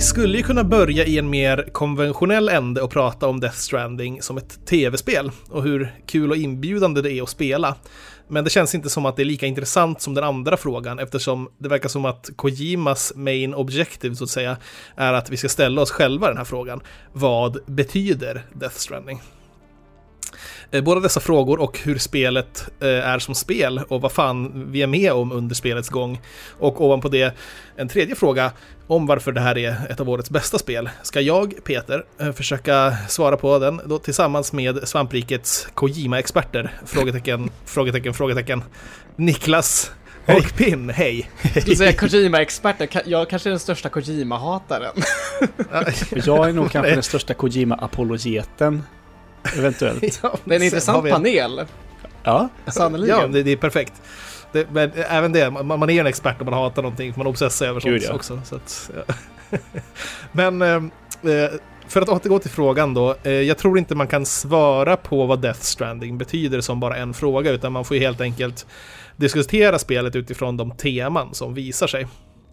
vi skulle ju kunna börja i en mer konventionell ände och prata om Death Stranding som ett tv-spel och hur kul och inbjudande det är att spela. Men det känns inte som att det är lika intressant som den andra frågan eftersom det verkar som att Kojimas main objective så att säga är att vi ska ställa oss själva den här frågan. Vad betyder Death Stranding? Eh, båda dessa frågor och hur spelet eh, är som spel och vad fan vi är med om under spelets gång. Och ovanpå det en tredje fråga om varför det här är ett av årets bästa spel. Ska jag, Peter, eh, försöka svara på den då tillsammans med Svamprikets Kojima-experter? Frågetecken, frågetecken, frågetecken. Niklas och Pim, hej! Jag skulle säga Kojima-experter, jag kanske är den största Kojima-hataren. jag är nog kanske den största Kojima-apologeten. Eventuellt. ja, det är en intressant panel. Ja, sannoliken. Ja, det, det är perfekt. Det, men även det, man, man är en expert om man hatar någonting, man obsessar över sånt ja. också. Så att, ja. men eh, eh, för att återgå till frågan då. Eh, jag tror inte man kan svara på vad Death Stranding betyder som bara en fråga, utan man får ju helt enkelt diskutera spelet utifrån de teman som visar sig.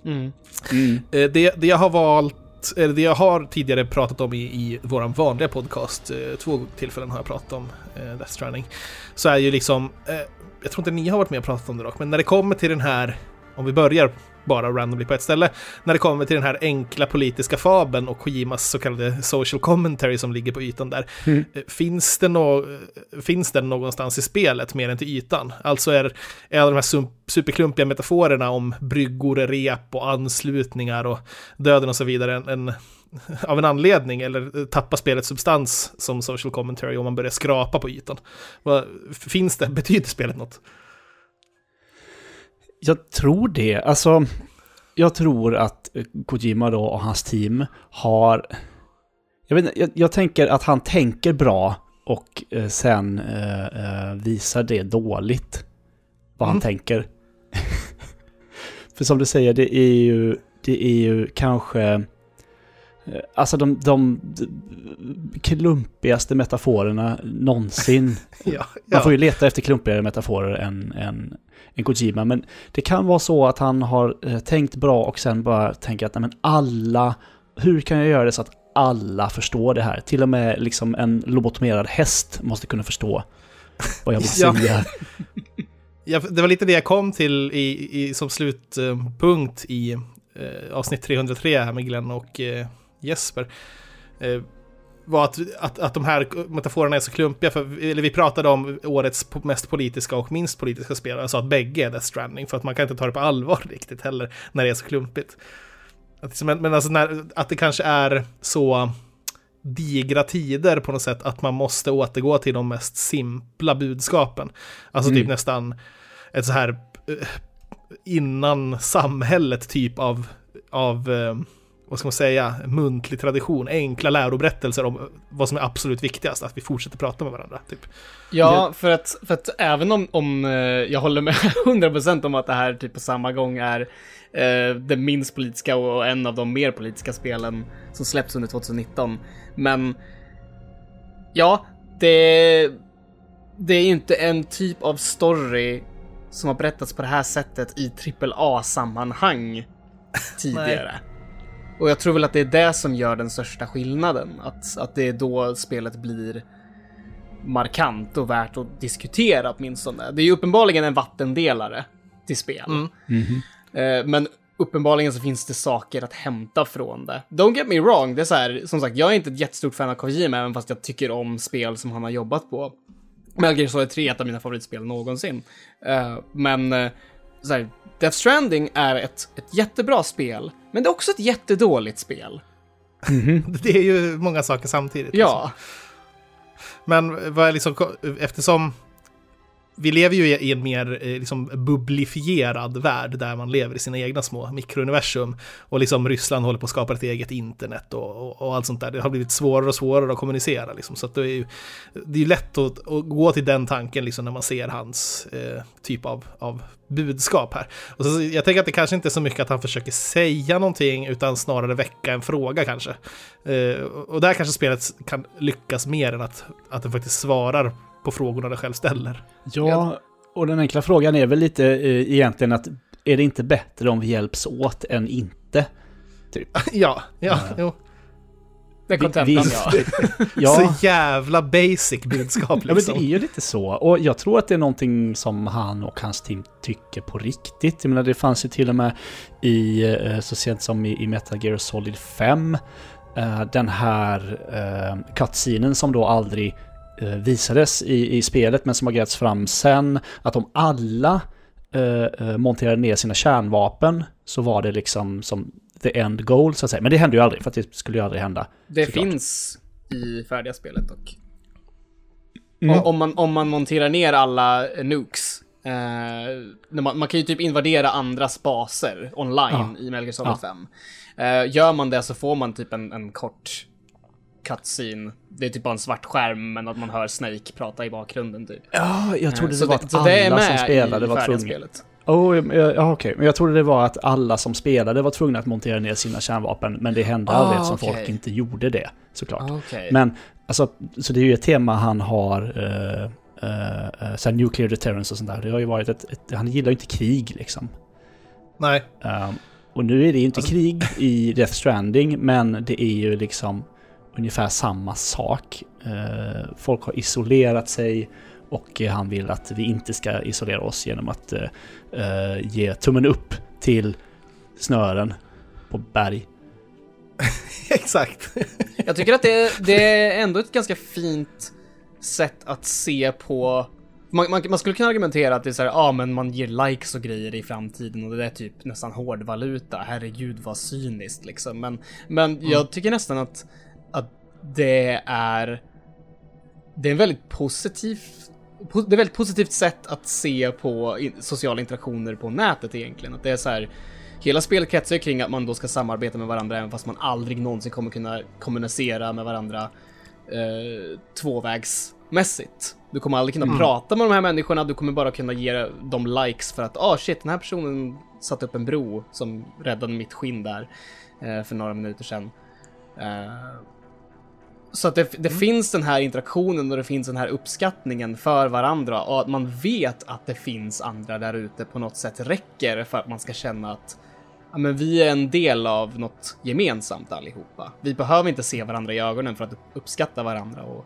Mm. Mm. Det, det jag har valt eller det jag har tidigare pratat om i, i vår vanliga podcast, eh, två tillfällen har jag pratat om eh, Death Stranding, så är ju liksom, eh, jag tror inte ni har varit med och pratat om det dock, men när det kommer till den här, om vi börjar bara randomly på ett ställe, när det kommer till den här enkla politiska fabeln och Kojimas så kallade social commentary som ligger på ytan där. Mm. Eh, finns, det no finns den någonstans i spelet mer än till ytan? Alltså är, är alla de här superklumpiga metaforerna om bryggor, rep och anslutningar och döden och så vidare en, en av en anledning eller tappa spelets substans som social commentary om man börjar skrapa på ytan. Finns det, betyder spelet något? Jag tror det. Alltså, jag tror att Kojima då och hans team har... Jag, vet, jag, jag tänker att han tänker bra och eh, sen eh, eh visar det dåligt. Vad mm. han tänker. För som du säger, det är ju, det är ju kanske Eh, alltså de, de, klumpigaste metaforerna någonsin. ja, ja. Man får ju leta efter klumpigare metaforer än, än, än Kojima. Men det kan vara så att han har eh, tänkt bra och sen bara tänker att nej, men alla, hur kan jag göra det så att alla förstår det här? Till och med liksom en lobotomerad häst måste kunna förstå vad jag vill säga. ja, det var lite det jag kom till i, i som slutpunkt i eh, avsnitt 303 här med Glenn och eh, Jesper. Eh, var att, att, att de här metaforerna är så klumpiga, för eller vi pratade om årets mest politiska och minst politiska spelare, och sa att bägge är Death Stranding, för att man kan inte ta det på allvar riktigt heller, när det är så klumpigt. Att, men, men alltså när, att det kanske är så digra tider på något sätt, att man måste återgå till de mest simpla budskapen. Alltså typ mm. typ nästan ett så här eh, innan samhället typ av, av eh, vad ska man säga, muntlig tradition, enkla läroberättelser om vad som är absolut viktigast, att vi fortsätter prata med varandra. Typ. Ja, för att, för att även om, om eh, jag håller med 100% om att det här typ på samma gång är eh, det minst politiska och en av de mer politiska spelen som släpps under 2019. Men ja, det, det är inte en typ av story som har berättats på det här sättet i AAA-sammanhang tidigare. Och jag tror väl att det är det som gör den största skillnaden. Att, att det är då spelet blir markant och värt att diskutera åtminstone. Det är ju uppenbarligen en vattendelare till spel. Mm. Mm -hmm. Men uppenbarligen så finns det saker att hämta från det. Don't get me wrong, det är så här, som sagt, jag är inte ett jättestort fan av Kojima, även fast jag tycker om spel som han har jobbat på. Metal Gear Solid 3 är ett av mina favoritspel någonsin. Uh, men, uh, så här, Death Stranding är ett, ett jättebra spel, men det är också ett jättedåligt spel. -hmm. Det är ju många saker samtidigt. Ja. Liksom. Men vad är liksom, eftersom vi lever ju i en mer eh, liksom, bubblifierad värld där man lever i sina egna små mikrouniversum. Och liksom Ryssland håller på att skapa ett eget internet och, och, och allt sånt där. Det har blivit svårare och svårare att kommunicera. Liksom. Så att det är ju det är lätt att, att, gå till den tanken liksom, när man ser hans eh, typ av, av budskap här. Och så, jag tänker att det kanske inte är så mycket att han försöker säga någonting utan snarare väcka en fråga kanske. Eh, och där kanske spelet kan lyckas mer än att, att den faktiskt svarar på frågorna det själv ställer. Ja, och den enkla frågan är väl lite eh, egentligen att är det inte bättre om vi hjälps åt än inte? Typ. ja, ja, ja. jo. Det är kontentan ja. ja. Så jävla basic budskap liksom. Ja men det liksom. är ju lite så. Och jag tror att det är någonting som han och hans team tycker på riktigt. Jag menar det fanns ju till och med i, eh, så sent som i, i Metal Gear Solid 5, eh, den här uh, cutscenen som då aldrig visades i, i spelet men som har grävts fram sen. Att om alla uh, monterade ner sina kärnvapen så var det liksom som the end goal så att säga. Men det hände ju aldrig för att det skulle ju aldrig hända. Det såklart. finns i färdiga spelet dock. Mm. Om, man, om man monterar ner alla nukes. Eh, man, man, kan ju typ invadera andras baser online ja. i Metal Gear Solid ja. 5. Eh, gör man det så får man typ en, en kort cutscene. Det är typ bara en svart skärm men att man hör Snake prata i bakgrunden typ. Ja, jag trodde eh, det var det, att alla som spelade var tvungna. Oh, ja, okej. Okay. Jag trodde det var att alla som spelade var tvungna att montera ner sina kärnvapen, men det hände ah, aldrig eftersom okay. folk inte gjorde det, såklart. Okay. Men, alltså, så det är ju ett tema han har, uh, uh, så nuclear deterrence och sånt där. Det har ju varit ett, ett han gillar ju inte krig liksom. Nej. Um, och nu är det ju inte alltså... krig i Death Stranding, men det är ju liksom ungefär samma sak. Uh, folk har isolerat sig och han vill att vi inte ska isolera oss genom att uh, ge tummen upp till snören på berg. Exakt. Jag tycker att det, det är ändå ett ganska fint sätt att se på man, man, man, skulle kunna argumentera att det är såhär, ja ah, men man ger likes och grejer i framtiden och det är typ nästan hårdvaluta. Herregud vad cyniskt liksom. Men, men mm. jag tycker nästan att det är det är en väldigt positiv det är ett väldigt positivt sätt att se på sociala interaktioner på nätet egentligen. Att det är så här, hela spelet kretsar kring att man då ska samarbeta med varandra även fast man aldrig någonsin kommer kunna kommunicera med varandra eh, tvåvägsmässigt. Du kommer aldrig kunna mm. prata med de här människorna, du kommer bara kunna ge dem likes för att ah oh, shit, den här personen satte upp en bro som räddade mitt skinn där eh, för några minuter sedan. Eh, så att det, det mm. finns den här interaktionen och det finns den här uppskattningen för varandra och att man vet att det finns andra där ute på något sätt räcker för att man ska känna att ja, men vi är en del av något gemensamt allihopa. Vi behöver inte se varandra i ögonen för att uppskatta varandra och,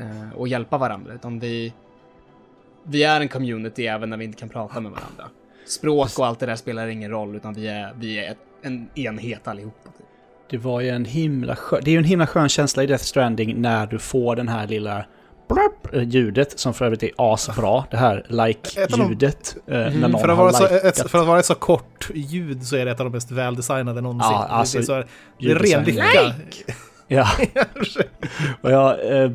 eh, och hjälpa varandra, utan vi, vi är en community även när vi inte kan prata med varandra. Språk och allt det där spelar ingen roll, utan vi är, vi är en enhet allihopa. Typ. Det var ju en himla skön, det är ju en himla skön känsla i Death Stranding när du får den här lilla blurp, ljudet som för övrigt är asbra. Det här like-ljudet. Eh, mm. för, att vara så, ett, för att vara ett så kort ljud så är det ett av de mest väldesignade någonsin. Ja, alltså, det är, så, det är ren lycka. Like! Ja. och jag, eh,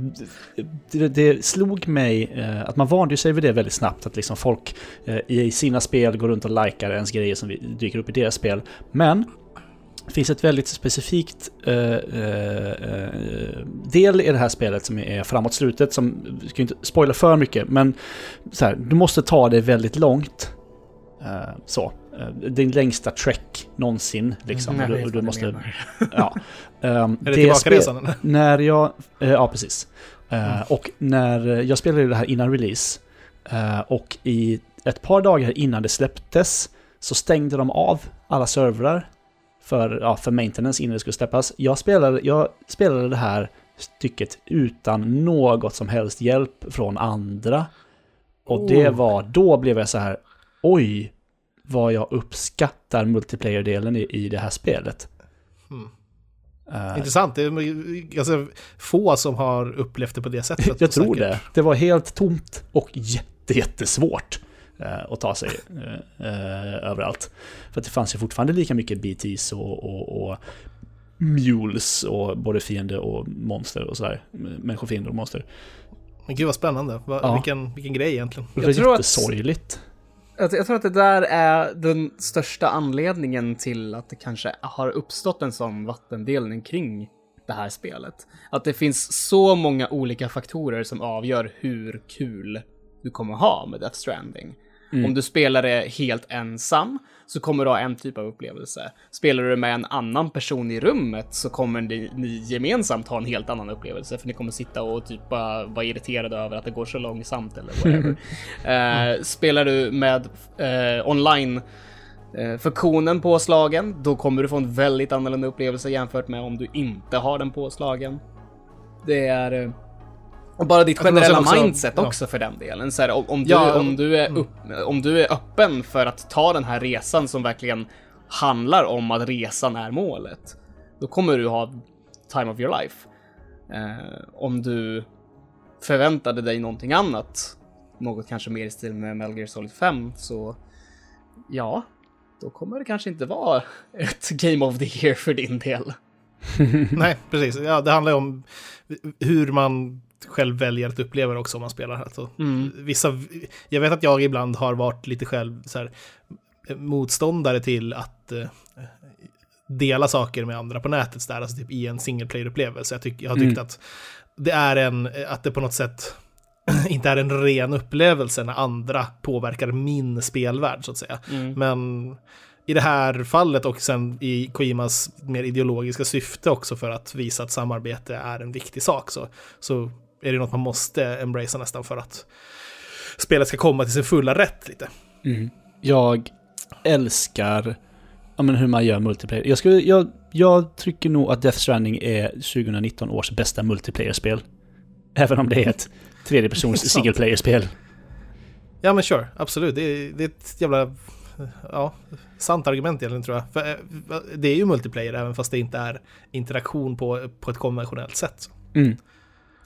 det, det, slog mig eh, att man vande sig vid det väldigt snabbt. Att liksom folk eh, i sina spel går runt och likar ens grejer som dyker upp i deras spel. Men det finns ett väldigt specifikt uh, uh, del i det här spelet som är framåt slutet som, vi ska inte spoila för mycket, men så här, du måste ta det väldigt långt. Uh, så. Din längsta trek någonsin. Liksom. Mm, du, du måste... ja. Um, är det, det tillbakaresan? När jag... ja, precis. Mm. Och när jag spelade det här innan release och i ett par dagar innan det släpptes så stängde de av alla servrar för, ja, för maintenance innan det skulle släppas. Jag spelade, jag spelade det här stycket utan något som helst hjälp från andra. Och oh. det var, då blev jag så här, oj, vad jag uppskattar multiplayer-delen i, i det här spelet. Hmm. Uh, Intressant, det är ganska få som har upplevt det på det sättet. jag tror säkert. det. Det var helt tomt och jätte, jättesvårt eh, att ta sig eh, eh, överallt. För att det fanns ju fortfarande lika mycket BTs och, och, och mules och både fiende och monster och sådär. Människofiender och monster. Men gud vad spännande. Va, ja. vilken, vilken grej egentligen. Det var jättesorgligt. Att, jag tror att det där är den största anledningen till att det kanske har uppstått en sån vattendelning kring det här spelet. Att det finns så många olika faktorer som avgör hur kul du kommer ha med Death Stranding. Mm. Om du spelar det helt ensam så kommer du ha en typ av upplevelse. Spelar du med en annan person i rummet så kommer ni, ni gemensamt ha en helt annan upplevelse för ni kommer sitta och typ bara vara irriterade över att det går så långsamt eller whatever. uh, spelar du med uh, online eh, funktionen påslagen, då kommer du få en väldigt annorlunda upplevelse jämfört med om du inte har den påslagen. Det är... Och bara ditt generella också, mindset ja. också för den delen. Så här, om, du, ja, om, du är mm. upp, om du är öppen för att ta den här resan som verkligen handlar om att resan är målet, då kommer du ha time of your life. Eh, om du förväntade dig någonting annat, något kanske mer i stil med Metal Gear Solid 5, så ja, då kommer det kanske inte vara ett Game of the Year för din del. Nej, precis. Ja, det handlar ju om hur man själv väljer att uppleva det också om man spelar. Alltså, mm. vissa, jag vet att jag ibland har varit lite själv så här, motståndare till att eh, dela saker med andra på nätet, där, alltså typ i en single player-upplevelse. Jag, tyck, jag har tyckt mm. att det är en, att det på något sätt inte är en ren upplevelse när andra påverkar min spelvärld så att säga. Mm. Men i det här fallet och sen i Kojimas mer ideologiska syfte också för att visa att samarbete är en viktig sak så, så är det något man måste embracea nästan för att spelet ska komma till sin fulla rätt lite. Mm. Jag älskar ja, men hur man gör multiplayer. Jag, skulle, jag, jag tycker nog att Death Stranding är 2019 års bästa multiplayer-spel. Även om det är ett tredjepersons single player-spel. Ja men sure, absolut. Det är, det är ett jävla ja, sant argument egentligen tror jag. För eh, det är ju multiplayer även fast det inte är interaktion på, på ett konventionellt sätt. Mm.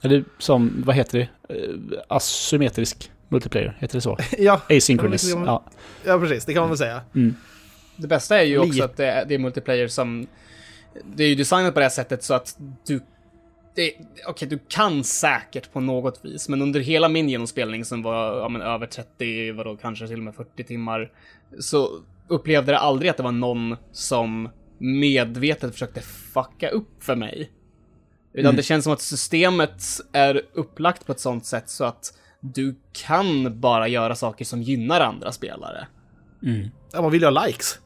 Eller som, vad heter det? Eh, asymmetrisk multiplayer, heter det så? ja. Asynchronous. Ja. ja, precis. Det kan man väl säga. Mm. Det bästa är ju också att det är, det är multiplayer som... Det är ju designat på det här sättet så att du Okej, okay, du kan säkert på något vis, men under hela min genomspelning som var ja, men, över 30, vadå, kanske till och med 40 timmar, så upplevde jag aldrig att det var någon som medvetet försökte fucka upp för mig. Utan mm. det känns som att systemet är upplagt på ett sånt sätt så att du kan bara göra saker som gynnar andra spelare. Mm. Ja, man vill ju ha likes.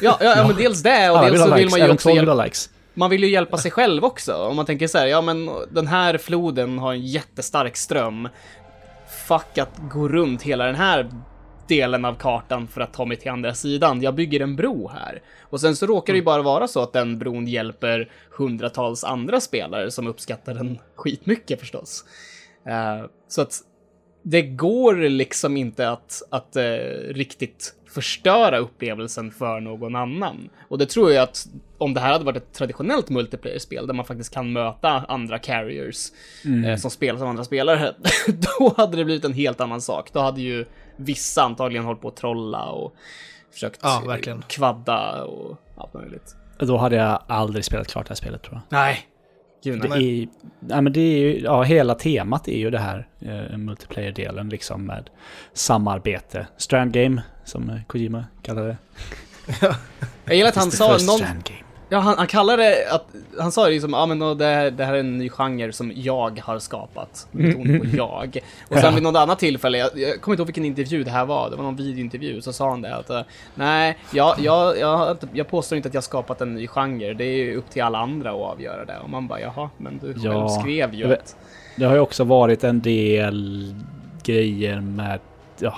Ja, ja, ja, men dels det och ja, dels vill så vill man ju också hjälpa, likes. man vill ju hjälpa sig själv också. Om man tänker så här, ja men den här floden har en jättestark ström. Fuck att gå runt hela den här delen av kartan för att ta mig till andra sidan. Jag bygger en bro här. Och sen så råkar det ju mm. bara vara så att den bron hjälper hundratals andra spelare som uppskattar den skitmycket förstås. Uh, så att det går liksom inte att, att uh, riktigt förstöra upplevelsen för någon annan. Och det tror jag att om det här hade varit ett traditionellt multiplayer-spel där man faktiskt kan möta andra carriers mm. eh, som spelar som andra spelare, då hade det blivit en helt annan sak. Då hade ju vissa antagligen hållit på att trolla och försökt ja, verkligen. kvadda och allt möjligt. Då hade jag aldrig spelat klart det här spelet tror jag. Nej. Gud, det är, ja, men det är ju, ja, hela temat är ju det här eh, multiplayer-delen liksom med samarbete. Strand game, som Kojima kallar det. jag gillar att han sa någon... Ja, han, han kallar det att, han sa det liksom, ja men det, här, det här är en ny genre som jag har skapat. Ton på jag. Och sen vid något annat tillfälle, jag, jag kommer inte ihåg vilken intervju det här var, det var någon videointervju, så sa han det att, nej, jag, jag, jag, jag påstår inte att jag skapat en ny genre, det är upp till alla andra att avgöra det. Och man bara, jaha, men du ja, själv skrev ju att... Det har ju också varit en del grejer med, ja,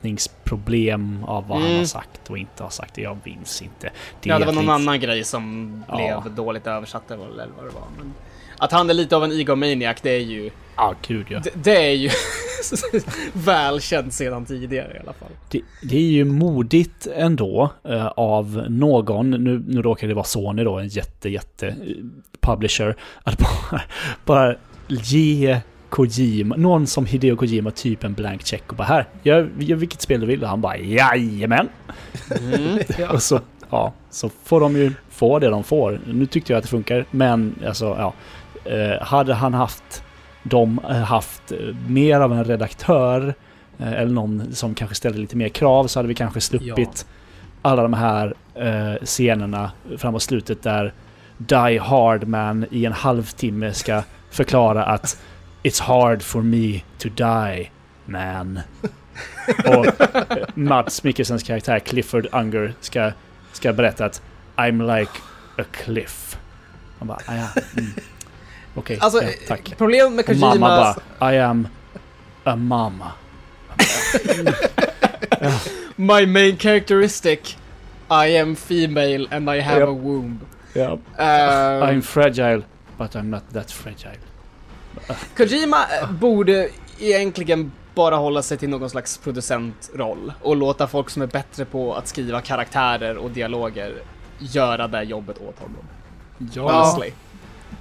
översättningsproblem av vad mm. han har sagt och inte har sagt. Jag minns inte. Det ja, det var någon lite... annan grej som ja. blev dåligt översatt eller vad det var. Men att han är lite av en egomaniac, det är ju... Ja, gud ja. Det, det är ju välkänt sedan tidigare i alla fall. Det, det är ju modigt ändå uh, av någon, nu, nu råkar det vara Sony då, en jätte, jätte eh, publisher, att bara, bara ge Kojima, någon som Hideo Kojima, typ en blank check och bara här, gör, gör vilket spel du vill. Och han bara jajamän. Mm, ja. och så, ja, så får de ju få det de får. Nu tyckte jag att det funkar, men alltså ja. Eh, hade han haft de eh, haft mer av en redaktör eh, eller någon som kanske ställde lite mer krav så hade vi kanske sluppit ja. alla de här eh, scenerna framåt slutet där Die Hard Man i en halvtimme ska förklara att It's hard for me to die, man. Och Mats Mikkelsens karaktär Clifford Unger ska, ska berätta att I'm like a cliff. Han bara, ah, ja, mm. Okej, okay, alltså, ja, tack. Problemet med Kojima... Och mamma bara, I am a mama. My main characteristic. I am female and I have Yep. a womb. Ja. Eh, I'm fragile, but I'm not that fragile. Kojima borde egentligen bara hålla sig till någon slags producentroll och låta folk som är bättre på att skriva karaktärer och dialoger göra det jobbet åt honom. Honestly.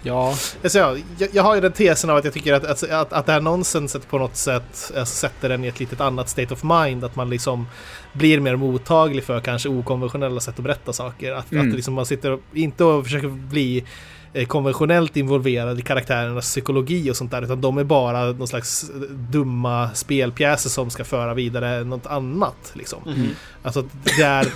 Ja. Alltså, jag, jag, har ju den tesen av att jag tycker att, att, att, att det här nonsenset på något sätt alltså, sätter en i ett litet annat state of mind. Att man liksom blir mer mottaglig för kanske okonventionella sätt att berätta saker. Att, Mm. att liksom man sitter och, inte och försöker bli eh, konventionellt involverad i karaktärernas psykologi och sånt där. Utan de är bara någon slags eh, dumma spelpjäser som ska föra vidare något annat. Liksom. Mhm. Alltså det är...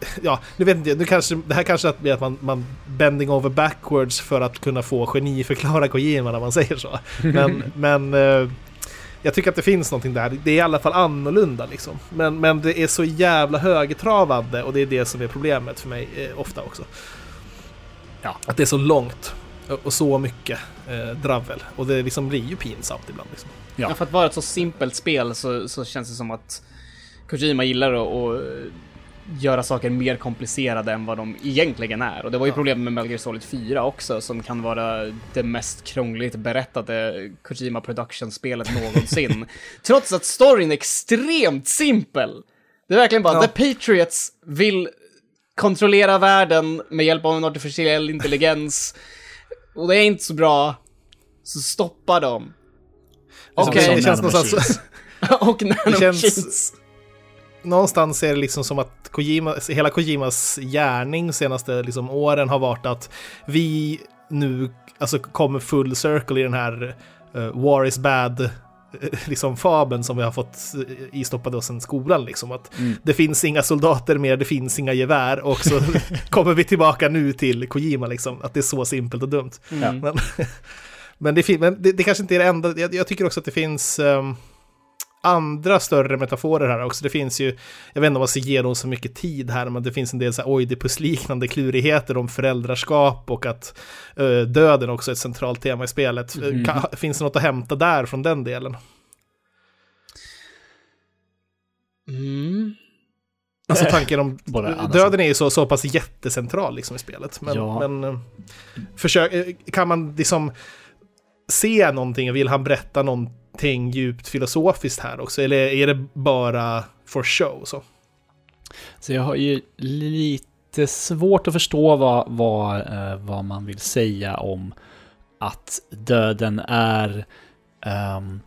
Ja, nu vet inte nu kanske, det här kanske blir att man, man bending over backwards för att kunna få geniförklara Kojima när man säger så. Men, men eh, jag tycker att det finns någonting där. Det är i alla fall annorlunda liksom. Men, men det är så jävla högtravande och det är det som är problemet för mig eh, ofta också. Ja. Att det är så långt och, så mycket eh, dravel. Och det liksom blir ju pinsamt ibland. Liksom. Ja. Ja. För att vara ett så simpelt spel så, så känns det som att Kojima gillar att göra saker mer komplicerade än vad de egentligen är. Och det var ju Ja. problemet med Metal Gear Solid 4 också, som kan vara det mest krångligt berättade Kojima Production-spelet någonsin. Trots att storyn är extremt simpel. Det är verkligen bara, Ja. The Patriots vill kontrollera världen med hjälp av en artificiell intelligens. Och det är inte så bra. Så stoppa dem. Okej. Det känns någonstans... och nanomachines. Någonstans är det liksom som att Kojima, hela Kojimas gärning senaste liksom åren har varit att vi nu alltså, kommer full circle i den här uh, War is bad eh, liksom fabeln som vi har fått eh, istoppade oss sen skolan liksom att Mm. det finns inga soldater mer, det finns inga gevär och så kommer vi tillbaka nu till Kojima liksom att det är så simpelt och dumt. Mm. Men, men, det, men det, det kanske inte är det enda. Jag, jag tycker också att det finns ehm, andra större metaforer här också. Det finns ju, jag vet inte om man ska ge dem så mycket tid här, men det finns en del så här Oidipus-liknande klurigheter om föräldraskap och att eh, döden också är ett centralt tema i spelet. Mhm. Kan, finns det något att hämta där från den delen? Mm. Alltså tanken om... Döden är ju så, så pass jättecentral liksom i spelet. Men, Ja. men eh, försök, eh, kan man liksom se någonting? Vill han berätta någonting djupt filosofiskt här också? Eller är det bara for show? Så? Så jag har ju lite svårt att förstå vad, vad, eh, vad man vill säga om att döden är... ehm,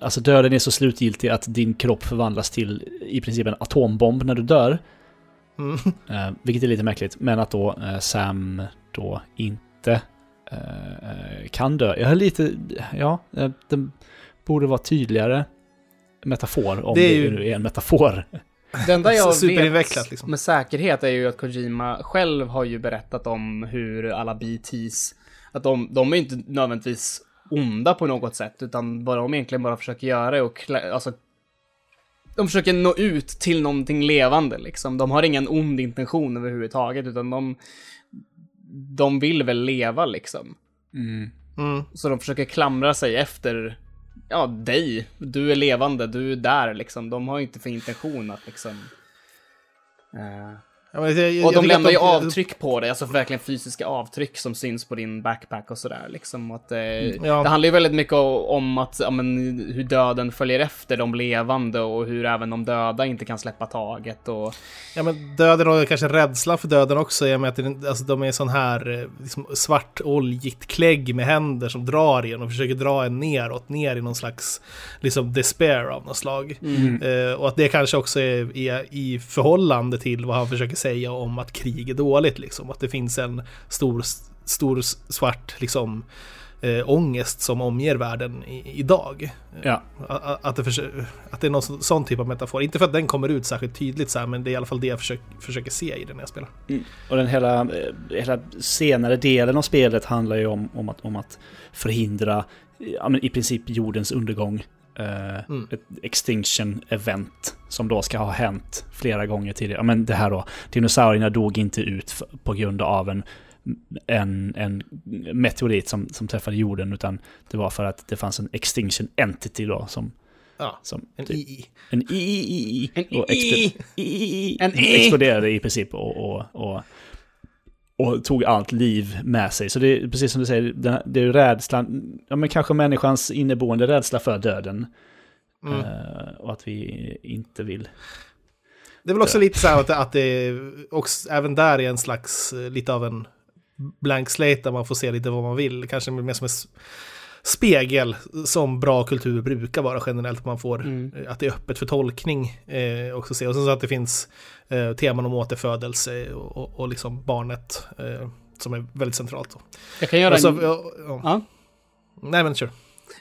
alltså döden är så slutgiltig att din kropp förvandlas till i princip en atombomb när du dör. Mm. Eh, vilket är lite märkligt. Men att då eh, Sam då inte eh, kan dö. Jag har lite... Ja, det borde vara tydligare metafor om Det det, är ju- nu är en metafor. Det enda jag vet liksom. med säkerhet är ju att Kojima själv har ju berättat om hur alla BTs, att de, de är inte nödvändigtvis onda på något sätt, utan vad de egentligen bara försöker göra är att klä, alltså, de försöker nå ut till någonting levande liksom. De har ingen ond intention överhuvudtaget, utan de, de vill väl leva liksom. Mm. Så de försöker klamra sig efter, ja, dig. Du är levande, du är där liksom. De har ju inte för intention att liksom... eh, jag- jag och de lämnar ju avtryck på dig, alltså verkligen fysiska avtryck som syns på din backpack och sådär. Liksom. Att, eh, Ja. Det handlar ju väldigt mycket om att, ja, men, hur döden följer efter de levande och hur även de döda inte kan släppa taget. Och, Ja, men döden och kanske rädslan för döden också. I och med att det, alltså, de är sån här eh, liksom, svart oljigt klägg med händer som drar en och försöker dra en neråt, ner i någon slags liksom, despair av något slag. Eh, och att det kanske också är, är i förhållande till vad han försöker säga om att krig är dåligt. Liksom. Att det finns en stor, stor svart liksom, eh, ångest som omger världen i, idag. Ja. A- Att det, att det är någon sån- typ av metafor. Inte för att den kommer ut särskilt tydligt så här, men det är i alla fall det jag försöker, försöker se i den när jag spelar. Och den hela, eh, hela senare delen av spelet handlar ju om, om, att, om att förhindra ja, men i princip jordens undergång. Eh, Mm. Ett extinction event som då ska ha hänt flera gånger tidigare. Ja, men det här då, dinosaurierna dog inte ut på grund av en, en, en meteorit som, som träffade jorden utan det var för att det fanns en extinction entity då som Ja, Som en typ- II. En i En och i- expl- i- En exploderade i princip och, och, och, och tog allt liv med sig. Så det är precis som du säger, det, är rädslan, ja men kanske människans inneboende rädsla för döden. Mm. Eh, och att vi inte vill. Det är väl också lite så här att det, att det också, även där är en slags, eh, lite av en blank slate där man får se lite vad man vill. Kanske mer som en spegel som bra kultur brukar vara generellt. Man får, Mm. att det är öppet för tolkning eh, också se. Och sen så att det finns eh, teman om återfödelse och, och, och liksom barnet eh, som är väldigt centralt. Då. Jag kan göra så, en... ja, ja. Ja. Nej men kör.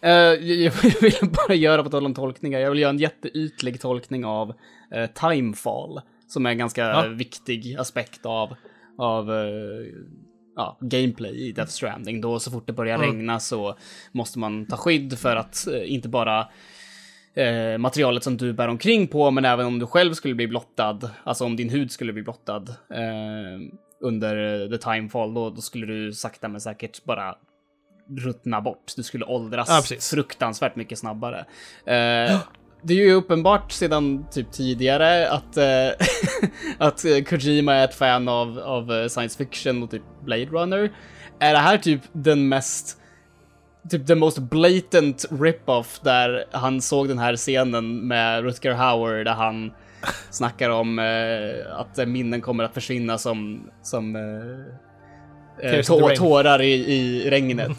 Eh, jag jag vill bara göra, på tal om tolkningar, jag vill göra en jätteytlig tolkning av uh, Timefall. Som är en ganska viktig aspekt av, av eh, ja, gameplay i Death Stranding. Då så fort det börjar Mm. regna så måste man ta skydd för att eh, inte bara eh, materialet som du bär omkring på, men även om du själv skulle bli blottad, alltså om din hud skulle bli blottad eh, under eh, the timefall, då, då skulle du sakta men säkert bara ruttna bort. Du skulle åldras Ja, fruktansvärt mycket snabbare. Eh, det är ju uppenbart sedan typ tidigare att, eh, att Kojima är ett fan av, av eh, science fiction och typ Blade Runner. Är det här typ den mest typ the most blatant rip-off där han såg den här scenen med Rutger Hauer där han snackar om eh, att minnen kommer att försvinna som, som eh, eh, tå- tårar i, i regnet.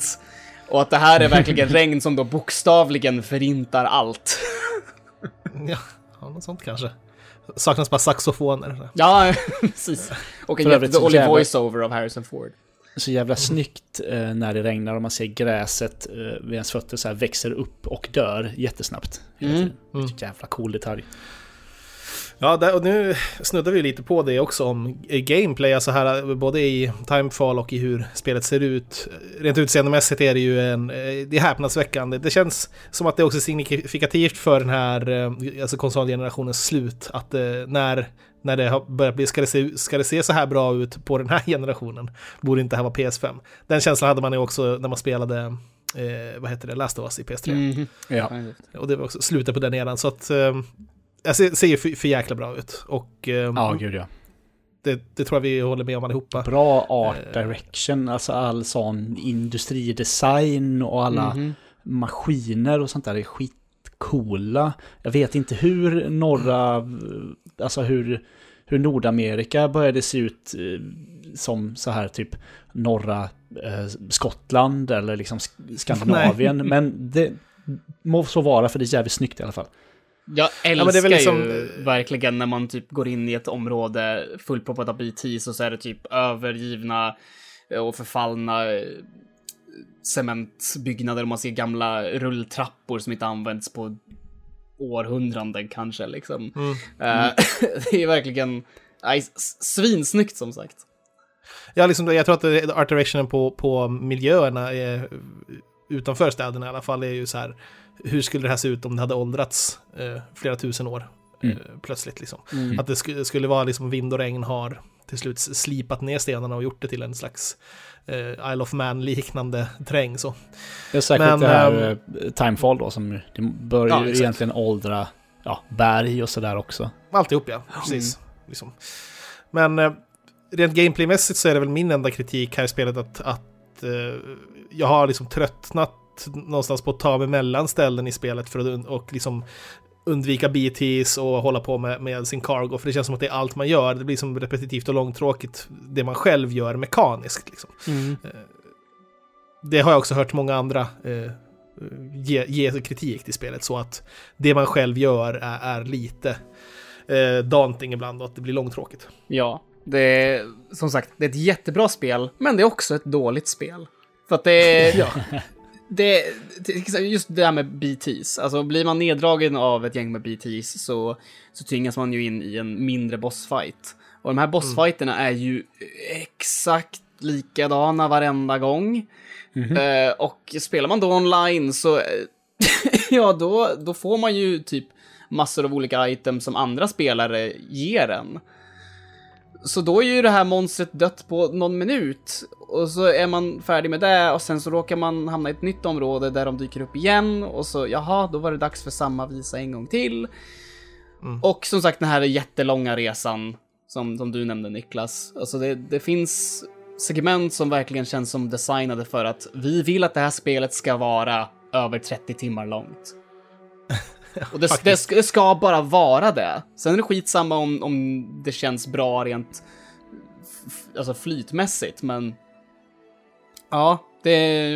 Och att det här är verkligen regn som då bokstavligen förintar allt. Ja, ja, något sånt kanske. Saknas bara saxofoner. Ja, precis. Och en jättedålig jävla- voiceover av Harrison Ford. Så jävla snyggt eh, när det regnar och man ser gräset eh, vid ens fötter så här växer upp och dör jättesnabbt. Mm. Mm. Jävla cool detalj. Ja, där, och nu snuddar vi lite på det också om gameplay, alltså här både i Timefall och i hur spelet ser ut. Rent utseendemässigt är det ju en, eh, det är häpnadsväckande. Det känns som att det också är signifikativt för den här eh, alltså konsolgenerationens slut, att eh, när när det har börjat bli, ska det, se, ska det se så här bra ut på den här generationen? Borde inte det här vara PS5? Den känslan hade man ju också när man spelade, eh, vad heter det, Last of Us i PS3. Mhm. Ja. Och det var också slutet på den eran, så att eh, jag ser, ser ju för, för jäkla bra ut. Och eh, Ja, gud ja. det, det tror jag vi håller med om allihopa. Bra art Eh. direction, alltså all sån industridesign och alla Mhm. maskiner och sånt där är skitcoola. Jag vet inte hur norra, alltså hur, hur Nordamerika började se ut eh, som så här typ norra eh, Skottland eller liksom Sk- Skandinavien. men det må så vara för det är jävligt snyggt i alla fall. Jag älskar men det är väl liksom- ju verkligen när man typ går in i ett område fullproppat av BTs och så är det typ övergivna och förfallna cementbyggnader och man ser gamla rulltrappor som inte använts på århundraden kanske liksom. Mm. Eh, det är verkligen nej, svinsnyggt som sagt. Ja, liksom, jag tror att art directionen på, på miljöerna är, utanför städerna i alla fall är ju så här, hur skulle det här se ut om det hade åldrats eh, flera tusen år Mm. eh, plötsligt liksom. Mm. Att det sk skulle vara liksom vind och regn har till slut slipat ner stenarna och gjort det till en slags eh, Isle of Man-liknande terräng så. Är säkert Men, det här ehm, eh, Timefall då som det bör Ja, egentligen åldra ja, berg och sådär också. Alltihop ja, precis. Liksom. Men eh, rent gameplaymässigt så är det väl min enda kritik här i spelet att, att eh, jag har liksom tröttnat någonstans på att ta mig mellan ställen i spelet för att und- och liksom undvika BTs och hålla på med, med sin cargo, för det känns som att det är allt man gör. Det blir som repetitivt och långtråkigt det man själv gör mekaniskt. Liksom. Mm. Det har jag också hört många andra eh, ge, ge kritik till spelet, så att det man själv gör är, är lite eh, daunting ibland och att det blir långtråkigt. Ja, det är som sagt, det är ett jättebra spel, men det är också ett dåligt spel. För att det är... Ja. Det, just det här med BTs, alltså blir man neddragen av ett gäng med BTs så, så tvingas man ju in i en mindre bossfight. Och de här bossfighterna är ju exakt likadana varenda gång. Eh, och spelar man då online så, eh, ja då, då får man ju typ massor av olika items som andra spelare ger en. Så då är ju det här monstret dött på någon minut. Och så är man färdig med det och sen så råkar man hamna i ett nytt område där de dyker upp igen och så jaha, då var det dags för samma visa en gång till. Mm. Och som sagt den här jättelånga resan som, som du nämnde Niklas. Alltså det, det finns segment som verkligen känns som designade för att vi vill att det här spelet ska vara över 30 timmar långt. Och det, det, ska bara vara det. Sen är det skitsamma om, om det känns bra rent alltså flytmässigt, men ja, det,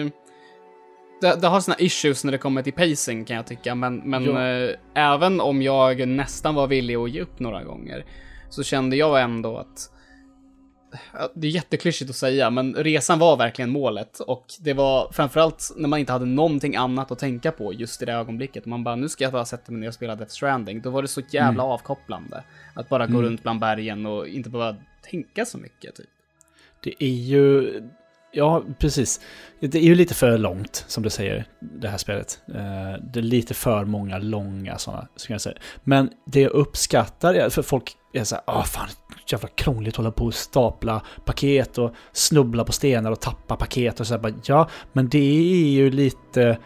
det, det har sina issues när det kommer till pacing kan jag tycka, men, men äh, även om jag nästan var villig att ge upp några gånger så kände jag ändå att det är jätteklyschigt att säga, men resan var verkligen målet och det var framförallt när man inte hade någonting annat att tänka på just i det ögonblicket. Man bara, nu ska jag bara sätta mig ner och spela Death Stranding. Då var det så jävla mm. avkopplande att bara gå mm. runt bland bergen och inte bara tänka så mycket. Typ. Det är ju, ja precis. Det är ju lite för långt som du säger, det här spelet. Eh, det är lite för många långa sådana, ska jag säga. Men det jag uppskattar, för folk är så här, ah fan, jävla krångligt att hålla på och stapla paket och snubbla på stenar och tappa paket och så här, ja, men det är ju lite,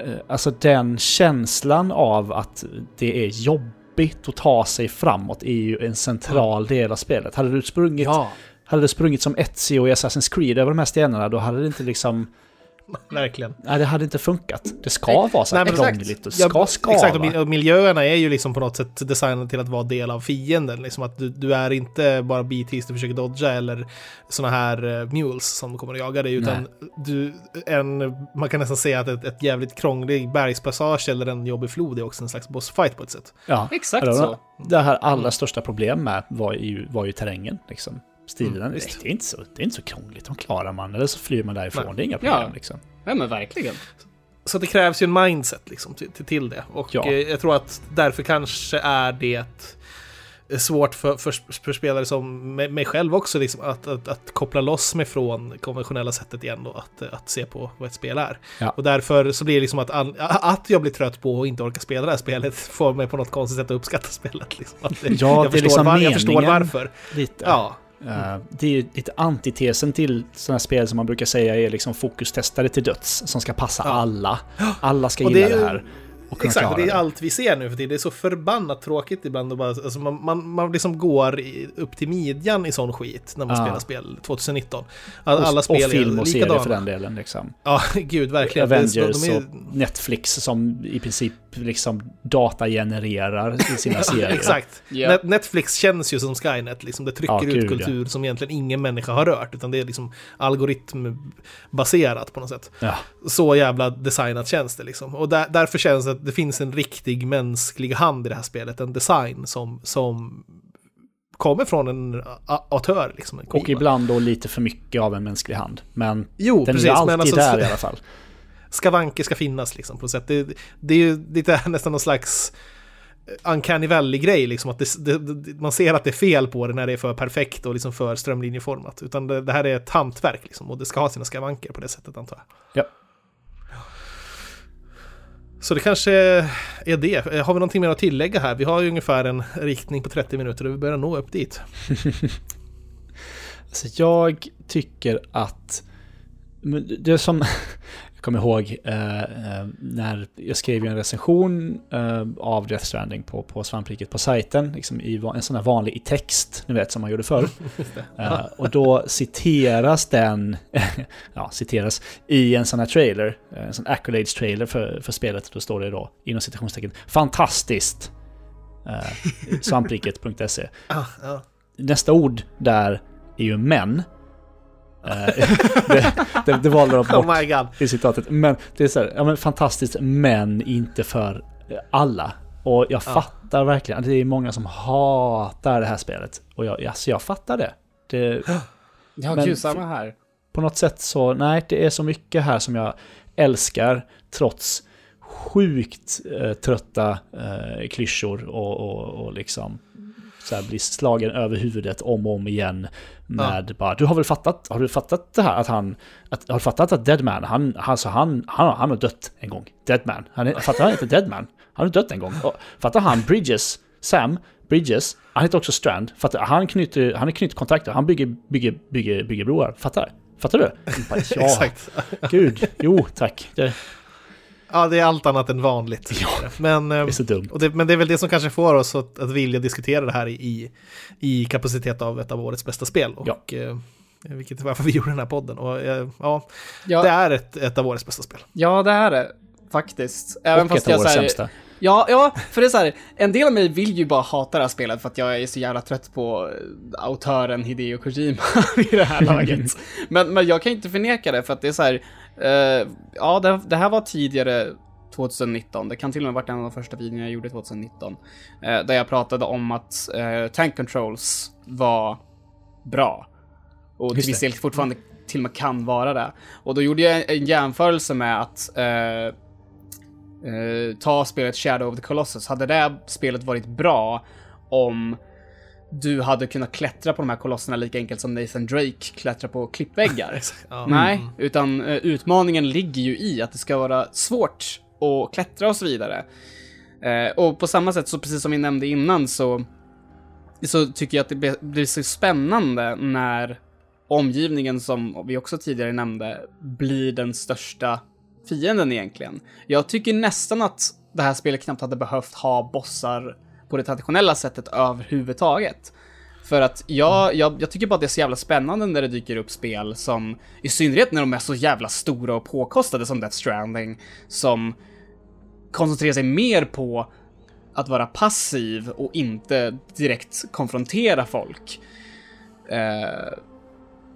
eh, alltså den känslan av att det är jobbigt att ta sig framåt är ju en central del av spelet. Hade du sprungit, ja. hade du sprungit som Ezio i Assassin's Creed över de här stenarna, då hade det inte liksom Verkligen. Nej, det hade inte funkat. Det ska vara så här Nej, krångligt och ska ja, skava. Exakt, och miljöerna är ju liksom på något sätt designade till att vara del av fienden. Liksom att du, du är inte bara BTs du försöker dodga eller sådana här uh, mules som kommer att jaga dig, utan du, en, man kan nästan säga att ett, ett jävligt krånglig bergspassage eller en jobbig flod är också en slags bossfight på ett sätt. Ja, exakt så. Det här allra största problem med var ju, var ju terrängen. Liksom stilen. Mm, det, är inte så, det är inte så krångligt, de klarar man. Eller så flyr man därifrån, Nej. det är inga problem. Ja. Liksom. ja, men verkligen. Så det krävs ju en mindset liksom, till, till det. Och ja. Eh, jag tror att därför kanske är det svårt för, för, för spelare som mig själv också, liksom, att, att, att, koppla loss mig från konventionella sättet igen då, att, att se på vad ett spel är. Ja. Och därför så blir det liksom att, att jag blir trött på och inte orkar spela det här spelet får mig på något konstigt sätt att uppskatta spelet. Liksom. Att, ja, jag, det är liksom var, jag förstår varför. Lite. Ja. Uh, det är ju lite antitesen till sådana spel som man brukar säga är liksom fokustestade till döds, som ska passa ja. alla. Alla ska gilla det, det här. Exakt, det är det. allt vi ser nu för tiden. Det är så förbannat tråkigt ibland att bara, alltså man, man, man liksom går upp till midjan i sån skit när man ja. spelar spel 2019. Alla och, spel och film och serier för den delen liksom. Ja, gud verkligen. Avengers de, de är... och Netflix som i princip liksom datagenererar i sina serier. Exakt. Yeah. Netflix känns ju som Skynet, liksom. det trycker ja, ut kultur ja. som egentligen ingen människa har rört, utan det är liksom algoritmbaserat på något sätt. Ja. Så jävla designat känns det liksom. Och där, därför känns det att det finns en riktig mänsklig hand i det här spelet, en design som, som kommer från en autör. Liksom, en och ibland då lite för mycket av en mänsklig hand. Men jo, den precis, är alltid alltså, där i alla fall skavanker ska finnas liksom på sätt. Det, det är ju lite nästan någon slags uncanny valley-grej, liksom att det, det, man ser att det är fel på det när det är för perfekt och liksom för strömlinjeformat. Utan det, det här är ett hantverk liksom, och det ska ha sina skavanker på det sättet antar jag. Ja. Så det kanske är det. Har vi någonting mer att tillägga här? Vi har ju ungefär en riktning på 30 minuter och vi börjar nå upp dit. alltså jag tycker att det som, kommer ihåg eh, eh, när jag skrev en recension eh, av Death Stranding på, på svampriket på sajten, liksom i en sån här vanlig i text, ni vet som man gjorde förr. eh, och då citeras den, ja, citeras i en sån här trailer, eh, en sån accolades trailer för, för spelet. Då står det då inom citationstecken fantastiskt. Eh, svampriket.se. Ah. Nästa ord där är ju män. Eh, det, det, det valde de bort oh i citatet. Men det är så här, ja men fantastiskt men inte för alla. Och jag ja. fattar verkligen, det är många som hatar det här spelet. Och jag, alltså jag fattar det. det ja, gud, samma här. På något sätt så, nej, det är så mycket här som jag älskar trots sjukt eh, trötta eh, klyschor och, och, och liksom så här blir slagen över huvudet om och om igen med ja. bara, du har väl fattat, har du fattat det här att han, att, har du fattat att Deadman, han, alltså han, han, han har dött en gång. Deadman, han fattar han inte Deadman? Han har dött en gång. Och, fattar han Bridges Sam Bridges, han heter också Strand, att han knyter, han knyter kontakter, han bygger, bygger, bygger, bygger broar. Fattar? Fattar du? Bara, ja, gud, jo tack. Det, Ja, det är allt annat än vanligt. Ja, men, det är så dumt. och det, men det är väl det som kanske får oss att, att vilja diskutera det här i, i kapacitet av ett av årets bästa spel. Och, Ja. eh, vilket är varför vi gjorde den här podden. Och, eh, ja, Ja, det är ett, ett av årets bästa spel. ja, det är det. Faktiskt. Även Och fast ett av jag årets sämsta. Ja, ja, för det är så här, en del av mig vill ju bara hata det här spelet för att jag är så jävla trött på eh, autören Hideo Kojima vid det här laget. men, men jag kan inte förneka det för att det är så här, eh, ja, det, det här var tidigare 2019, det kan till och med varit en av de första videorna jag gjorde 2019, eh, där jag pratade om att eh, tank controls var bra. Och till viss del fortfarande till och med kan vara det. Och då gjorde jag en jämförelse med att eh, eh, ta spelet Shadow of the Colossus. Hade det spelet varit bra om du hade kunnat klättra på de här kolosserna lika enkelt som Nathan Drake klättrar på klippväggar? Ja. Nej, utan eh, utmaningen ligger ju i att det ska vara svårt att klättra och så vidare. Eh, och på samma sätt så, precis som vi nämnde innan, så, så tycker jag att det blir så spännande när omgivningen, som vi också tidigare nämnde, blir den största fienden egentligen. Jag tycker nästan att det här spelet knappt hade behövt ha bossar på det traditionella sättet överhuvudtaget. För att jag, jag, jag tycker bara att det är så jävla spännande när det dyker upp spel som, i synnerhet när de är så jävla stora och påkostade som Death Stranding, som koncentrerar sig mer på att vara passiv och inte direkt konfrontera folk. Eh,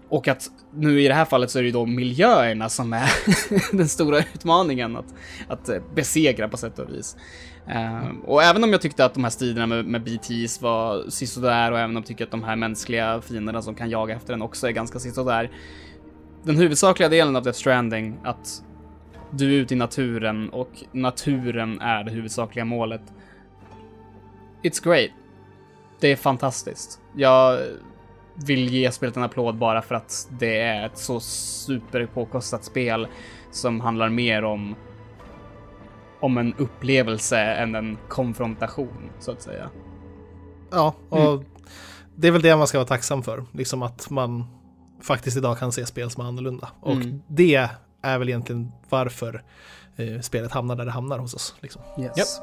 och att nu i det här fallet så är det ju då miljöerna som är den stora utmaningen att, att besegra på sätt och vis. Eh, och även om jag tyckte att de här striderna med, med BTs var sisådär och även om jag tycker att de här mänskliga fienderna som kan jaga efter den också är ganska sisådär. Den huvudsakliga delen av Death Stranding, att du är ute i naturen och naturen är det huvudsakliga målet. It's great. Det är fantastiskt. Jag vill ge spelet en applåd bara för att det är ett så superpåkostat spel som handlar mer om om en upplevelse än en konfrontation, så att säga. Ja, och det är väl det man ska vara tacksam för. Liksom att man faktiskt idag kan se spel som är annorlunda. Och Mm. det är väl egentligen varför eh, spelet hamnar där det hamnar hos oss. Liksom. Yes.